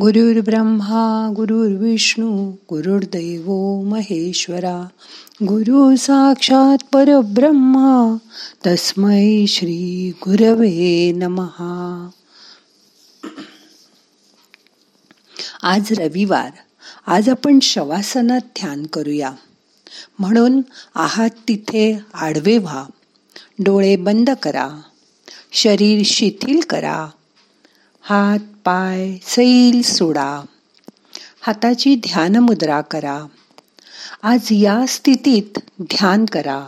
गुरुर्ब्रह्मा गुरुर्विष्णू गुरुर्दैव महेश्वरा गुरु साक्षात परब्रह्मा तस्मै श्री गुरवे नमहा आज रविवार. आज आपण शवासनात ध्यान करूया. म्हणून आहात तिथे आडवे व्हा. डोळे बंद करा. शरीर शिथिल करा. हात पाय सैल सोडा. हाताची ध्यान मुद्रा करा. आज या स्थितीत ध्यान करा.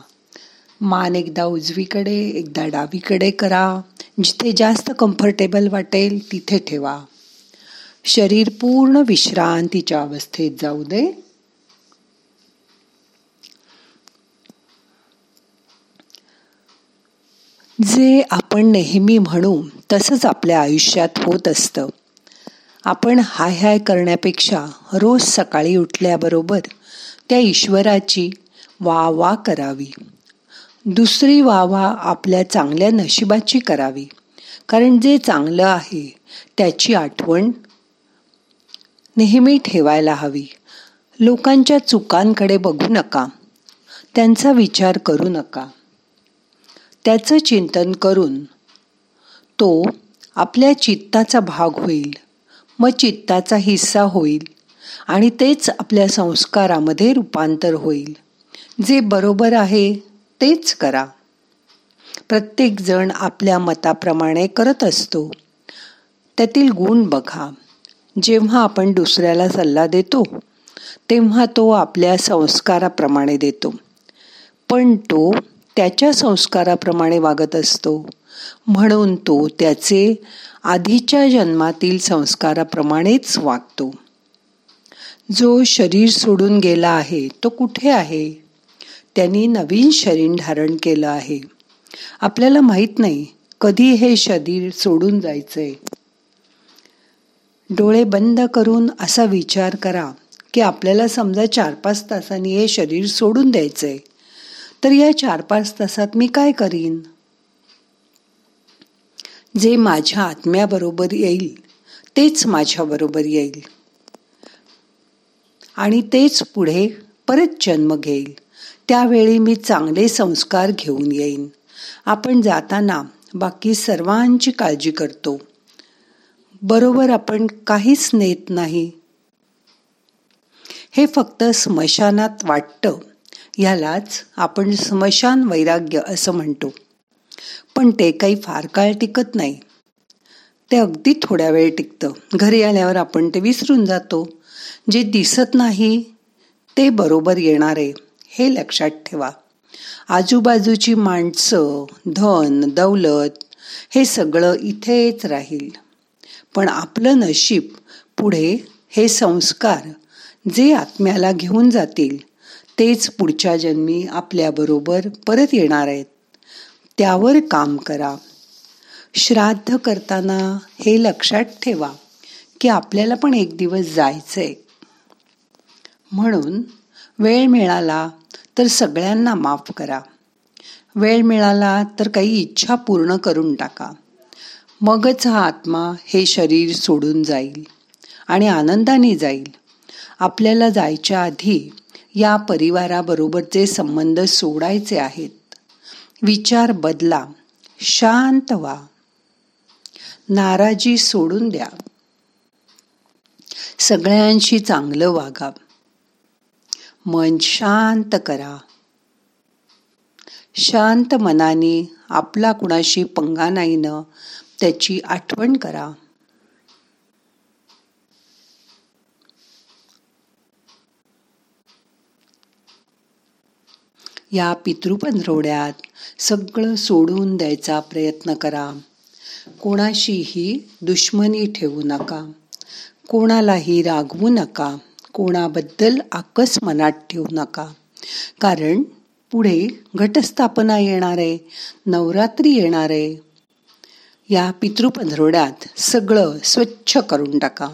मान एकदा उजवीकडे एकदा डावीकडे करा. जिथे जास्त कम्फर्टेबल वाटेल तिथे ठेवा. शरीर पूर्ण विश्रांतीच्या अवस्थेत जाऊ दे. जे आपण नेहमी म्हणू तसंच आपल्या आयुष्यात होत असतं. आपण हाय हाय करण्यापेक्षा रोज सकाळी उठल्याबरोबर त्या ईश्वराची वा वा करावी. दुसरी वा वा आपल्या चांगल्या नशिबाची करावी. कारण जे चांगलं आहे त्याची आठवण नेहमी ठेवायला हवी. लोकांच्या चुकांकडे बघू नका. त्यांचा विचार करू नका. त्याचं चिंतन करून. तो आपल्या चित्ताचा भाग होईल. मग चित्ताचा हिस्सा होईल आणि तेच आपल्या संस्कारामध्ये रूपांतर होईल. जे बरोबर आहे तेच करा. प्रत्येक जण आपल्या मताप्रमाणे करत असतो. त्यातील गुण बघा. जेव्हा आपण दुसऱ्याला सल्ला देतो तेव्हा तो आपल्या संस्काराप्रमाणे देतो. पण तो त्याच्या संस्काराप्रमाणे वागत असतो. म्हणून तो त्याचे आधीच्या जन्मातील संस्काराप्रमाणेच वागतो. जो शरीर सोडून गेला आहे तो कुठे आहे? त्यांनी नवीन शरीर धारण केलं आहे. आपल्याला माहीत नाही कधी हे शरीर सोडून जायचंय. डोळे बंद करून असा विचार करा की आपल्याला समजा चार पाच तासांनी हे शरीर सोडून द्यायचंय. तर या चार पाच तासात मी काय करीन? जे माझ्या आत्म्याबरोबर येईल तेच माझ्याबरोबर येईल. आणि तेच पुढे परत जन्म घेईल. त्यावेळी मी चांगले संस्कार घेऊन येईन. आपण जाताना बाकी सर्वांची काळजी करतो. बरोबर आपण काहीच नेत नाही. हे फक्त स्मशानात वाटतं. ह्यालाच आपण स्मशान वैराग्य असं म्हणतो. पण ते काही फार काळ टिकत नाही. ते अगदी थोड्या वेळ टिकतं. घरी आल्यावर आपण ते विसरून जातो. जे दिसत नाही ते बरोबर येणार आहे हे लक्षात ठेवा. आजूबाजूची माणसं धन दौलत हे सगळं इथेच राहील. पण आपलं नशीब पुढे हे संस्कार जे आत्म्याला घेऊन जातील तेच पुढच्या जन्मी आपल्याबरोबर परत येणार आहेत. त्यावर काम करा. श्राद्ध करताना हे लक्षात ठेवा की आपल्याला पण एक दिवस जायचंय. म्हणून वेळ मिळाला तर सगळ्यांना माफ करा. वेळ मिळाला तर काही इच्छा पूर्ण करून टाका. मगच हा आत्मा हे शरीर सोडून जाईल आणि आनंदाने जाईल. आपल्याला जायच्या आधी या परिवाराबरोबरचे संबंध सोडायचे आहेत. विचार बदला. शांत व्हा. नाराजी सोडून द्या. सगळ्यांशी चांगलं वागा. मन शांत करा. शांत मनाने आपला कुणाशी पंगा नाही न त्याची आठवण करा. या पितृपंधरवड्यात सगळं सोडून द्यायचा प्रयत्न करा. कोणाशीही दुश्मनी ठेवू नका. कोणालाही रागवू नका. कोणाबद्दल आकस मनात ठेवू नका. कारण पुढे घटस्थापना येणार आहे. नवरात्री येणार आहे. या पितृपंधरवड्यात सगळं स्वच्छ करून टाका.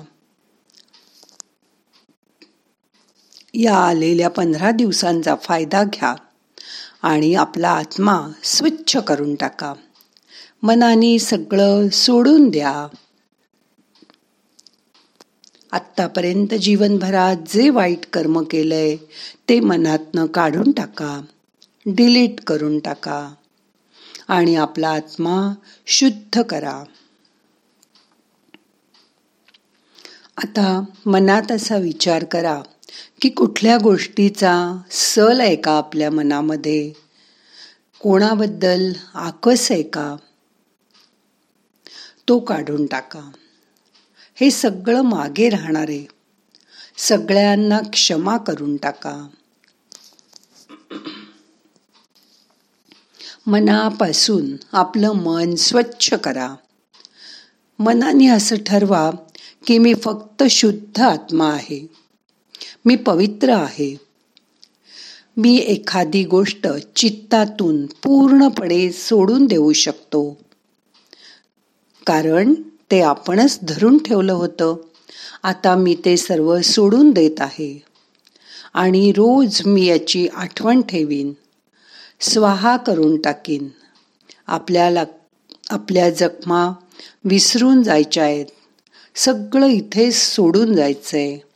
या आलेल्या पंधरा दिवसांचा फायदा घ्या. आणि आपला आत्मा स्वच्छ करून टाका. मनाने सगळं सोडून द्या. आत्तापर्यंत जीवनभरात जे वाईट कर्म केलंय ते मनातनं काढून टाका. डिलीट करून टाका. आणि आपला आत्मा शुद्ध करा. आता मनात असा विचार करा. की कुठल्या गोष्टीचा सल आहे का आपल्या मनामध्ये? कोणाबद्दल आकस आहे का? तो काढून टाका. हे सगळं मागे राहणारे सगळ्यांना क्षमा करून टाका. मनापासून आपलं मन स्वच्छ करा. मनाने असं ठरवा की मी फक्त शुद्ध आत्मा आहे. मी पवित्र आहे. मी एखादी गोष्ट चित्तातून पूर्णपणे सोडून देऊ शकतो. कारण ते आपणच धरून ठेवलं होतं. आता मी ते सर्व सोडून देत आहे. आणि रोज मी याची आठवण ठेवीन. स्वाहा करून टाकीन. आपल्याला आपल्या जखमा विसरून जायच्या आहेत. सगळं इथे सोडून जायचं आहे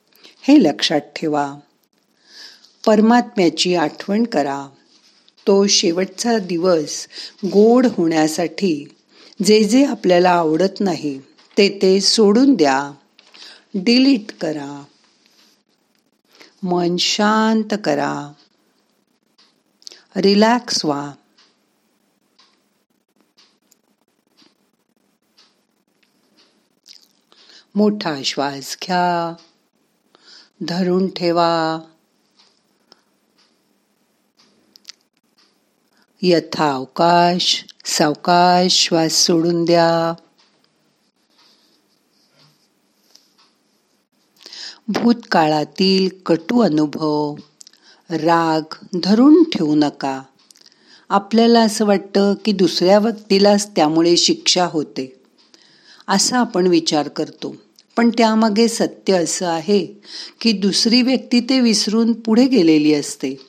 हे लक्षात ठेवा. परमात्म्याची आठवण करा. तो शेवटचा दिवस गोड होण्यासाठी जे जे आपल्याला आवडत नाही ते ते सोडून द्या. डिलीट करा. मन शांत करा. रिलॅक्स व्हा. मोठा श्वास घ्या. धरून ठेवा. यथा अवकाश सावकाश श्वास सोडून द्या. भूतकाळातील कटू अनुभव राग धरून ठेवू नका. आपल्याला असं वाटतं की दुसऱ्या व्यक्तीलाच त्यामुळे शिक्षा होते. असा आपण विचार करतो. पण त्यामागे सत्य असं आहे की दुसरी व्यक्ती ते विसरून पुढे गेलेली असते.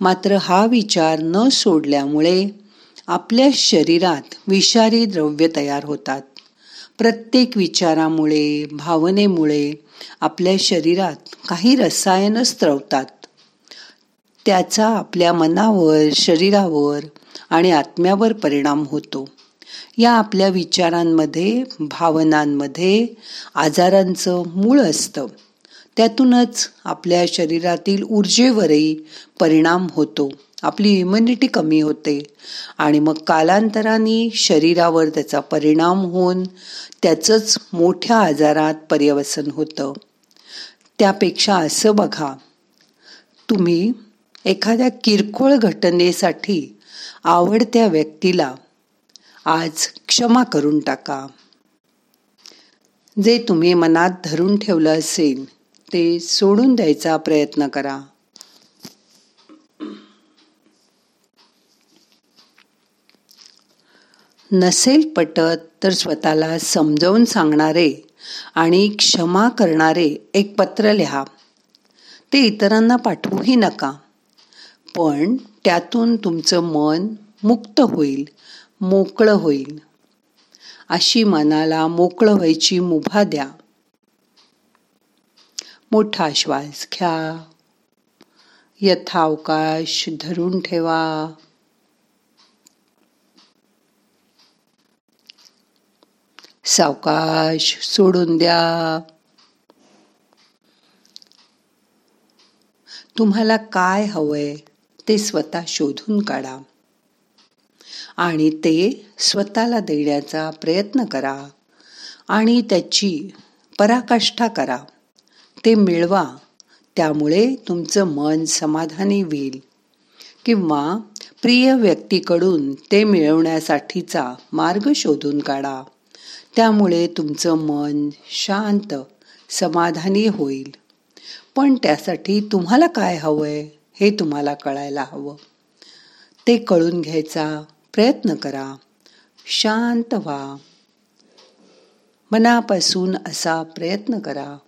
मात्र हा विचार न सोडल्यामुळे आपल्या शरीरात विषारी द्रव्य तयार होतात. प्रत्येक विचारामुळे भावनेमुळे आपल्या शरीरात काही रसायन स्त्रवतात त्याचा आपल्या मनावर शरीरावर आणि आत्म्यावर परिणाम होतो. या आपल्या विचारांमध्ये भावनांमध्ये आजारांचं मूळ असतं. त्यातूनच आपल्या शरीरातील ऊर्जेवरही परिणाम होतो. आपली इम्युनिटी कमी होते. आणि मग कालांतराने शरीरावर त्याचा परिणाम होऊन त्याचंच मोठ्या आजारात पर्यवसन होतं. त्यापेक्षा असं बघा तुम्ही एखाद्या किरकोळ घटनेसाठी आवडत्या व्यक्तीला आज क्षमा करून टाका. जे तुम्ही मनात धरून ठेवलं असेल ते सोडून द्यायचा प्रयत्न करा. नसेल पटत तर स्वतःला समजावून सांगणारे आणि क्षमा करणारे एक पत्र लिहा. ते इतरांना पाठवूही नका. पण त्यातून तुमचं मन मुक्त होईल मोकळं होईल. अशी मनाला मोकळं व्हायची मुभा द्या. मोठा श्वास घ्या. यथावकाश धरून ठेवा. सावकाश सोडून द्या. तुम्हाला काय हवंय ते स्वतः शोधून काढा. आणि ते स्वतःला देण्याचा प्रयत्न करा आणि त्याची पराकाष्ठा करा. ते मिळवा. त्यामुळे तुमचं मन समाधानी होईल. किंवा प्रिय व्यक्तीकडून ते मिळवण्यासाठीचा मार्ग शोधून काढा. त्यामुळे तुमचं मन शांत समाधानी होईल. पण त्यासाठी तुम्हाला काय हवंय हे तुम्हाला कळायला हवं. ते कळून घ्यायचा प्रयत्न करा. शांत व्हा. मनापासून असा प्रयत्न करा.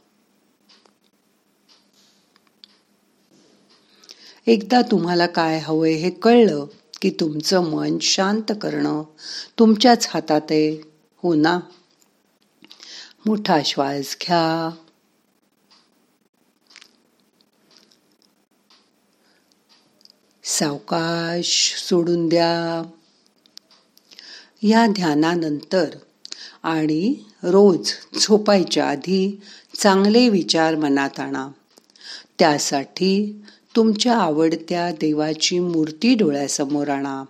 एकदा तुम्हाला काय हवंय हे कळलं की तुमचं मन शांत करणं तुमच्याच हातात आहे हो ना? मोठा श्वास घ्या. सावकाश सोडून द्या. या ध्यानानंतर आणि रोज झोपायच्या आधी चांगले विचार मनात आणा. त्यासाठी तुमच्या आवडत्या देवाची मूर्ती डोळ्यासमोर आणा.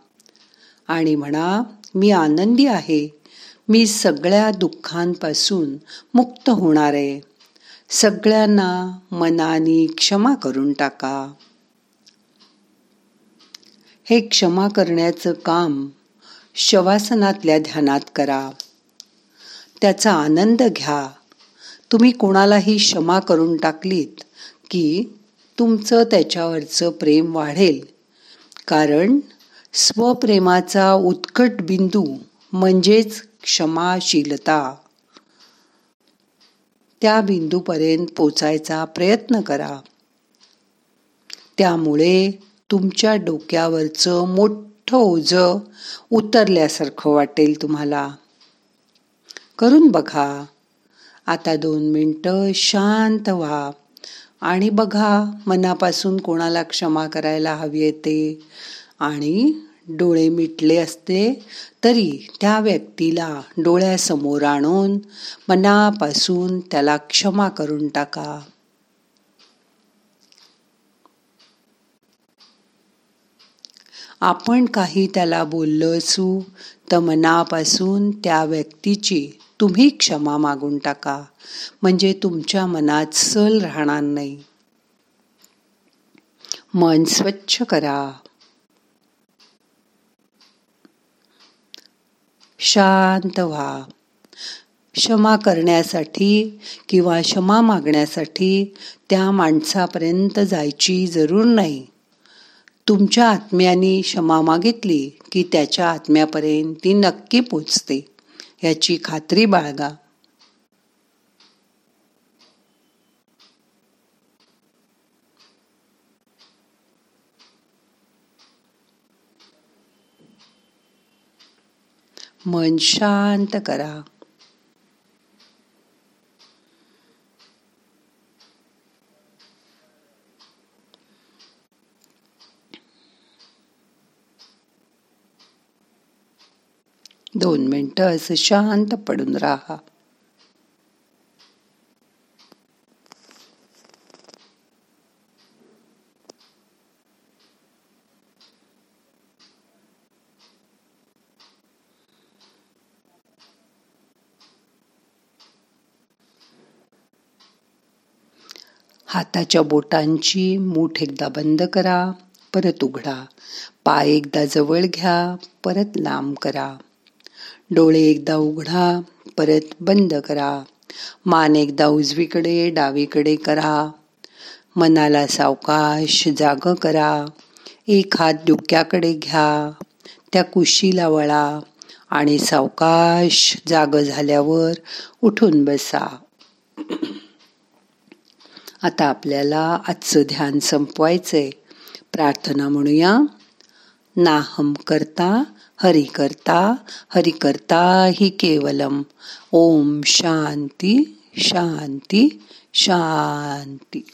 आणि म्हणा मी आनंदी आहे. मी सगळ्या दुःखांपासून मुक्त होणार आहे. सगळ्यांना मनाने क्षमा करून टाका हे क्षमा करण्याचं काम शवासनातल्या ध्यानात करा. त्याचा आनंद घ्या. तुम्ही कोणालाही क्षमा करून टाकलीत की तुमचं त्याच्यावरचं प्रेम वाढेल. कारण स्वप्रेमाचा उत्कट बिंदू म्हणजेच क्षमाशीलता. त्या बिंदूपर्यंत पोचायचा प्रयत्न करा. त्यामुळे तुमच्या डोक्यावरचं मोठं मोठं ओझ उतरल्यासारखं वाटेल तुम्हाला. करून बघा. आता दोन मिनटं शांत व्हा आणि बघा मनापासून कोणाला क्षमा करायला हवी येते आणि डोळे मिटले असते तरी त्या व्यक्तीला डोळ्यासमोर आणून मनापासून त्याला क्षमा करून टाका. आपण काही त्याला बोललो असू तर मनापासून त्या व्यक्तीची तुम्ही क्षमा मागून टाका. म्हणजे तुमच्या मनात सल राहणार नाही. मन स्वच्छ करा. शांत व्हा. क्षमा करण्यासाठी किंवा क्षमा मागण्यासाठी त्या माणसापर्यंत जायची जरूर नाही. तुमच्या आत्म्याने क्षमा मागितली की त्याच्या आत्म्यापर्यंत ती नक्की पोचते. याची खात्री बाळगा. मन शांत करा. दोन मिनटं असं शांत पडून राहा. हाताच्या बोटांची मूठ एकदा बंद करा परत उघडा. पाय एकदा जवळ घ्या परत लांब करा. डोळे एकदा उघडा परत बंद करा. मान एकदा उजवीकडे डावीकडे करा. मनाला सावकाश जाग करा. एक हात डोक्याकडे घ्या. त्या कुशीला वळा आणि सावकाश जाग झाल्यावर उठून बसा. आता आपल्याला आजचं ध्यान संपवायचंय. प्रार्थना म्हणूया. नाहम करता हरि करता हरि करता हि केवलम। ओम शांती शांती शांती।